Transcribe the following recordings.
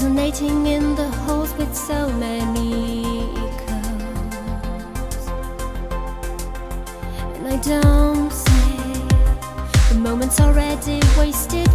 resonating in the halls with so many echoes. And I don't say the moment's already wasted.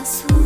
the sweet.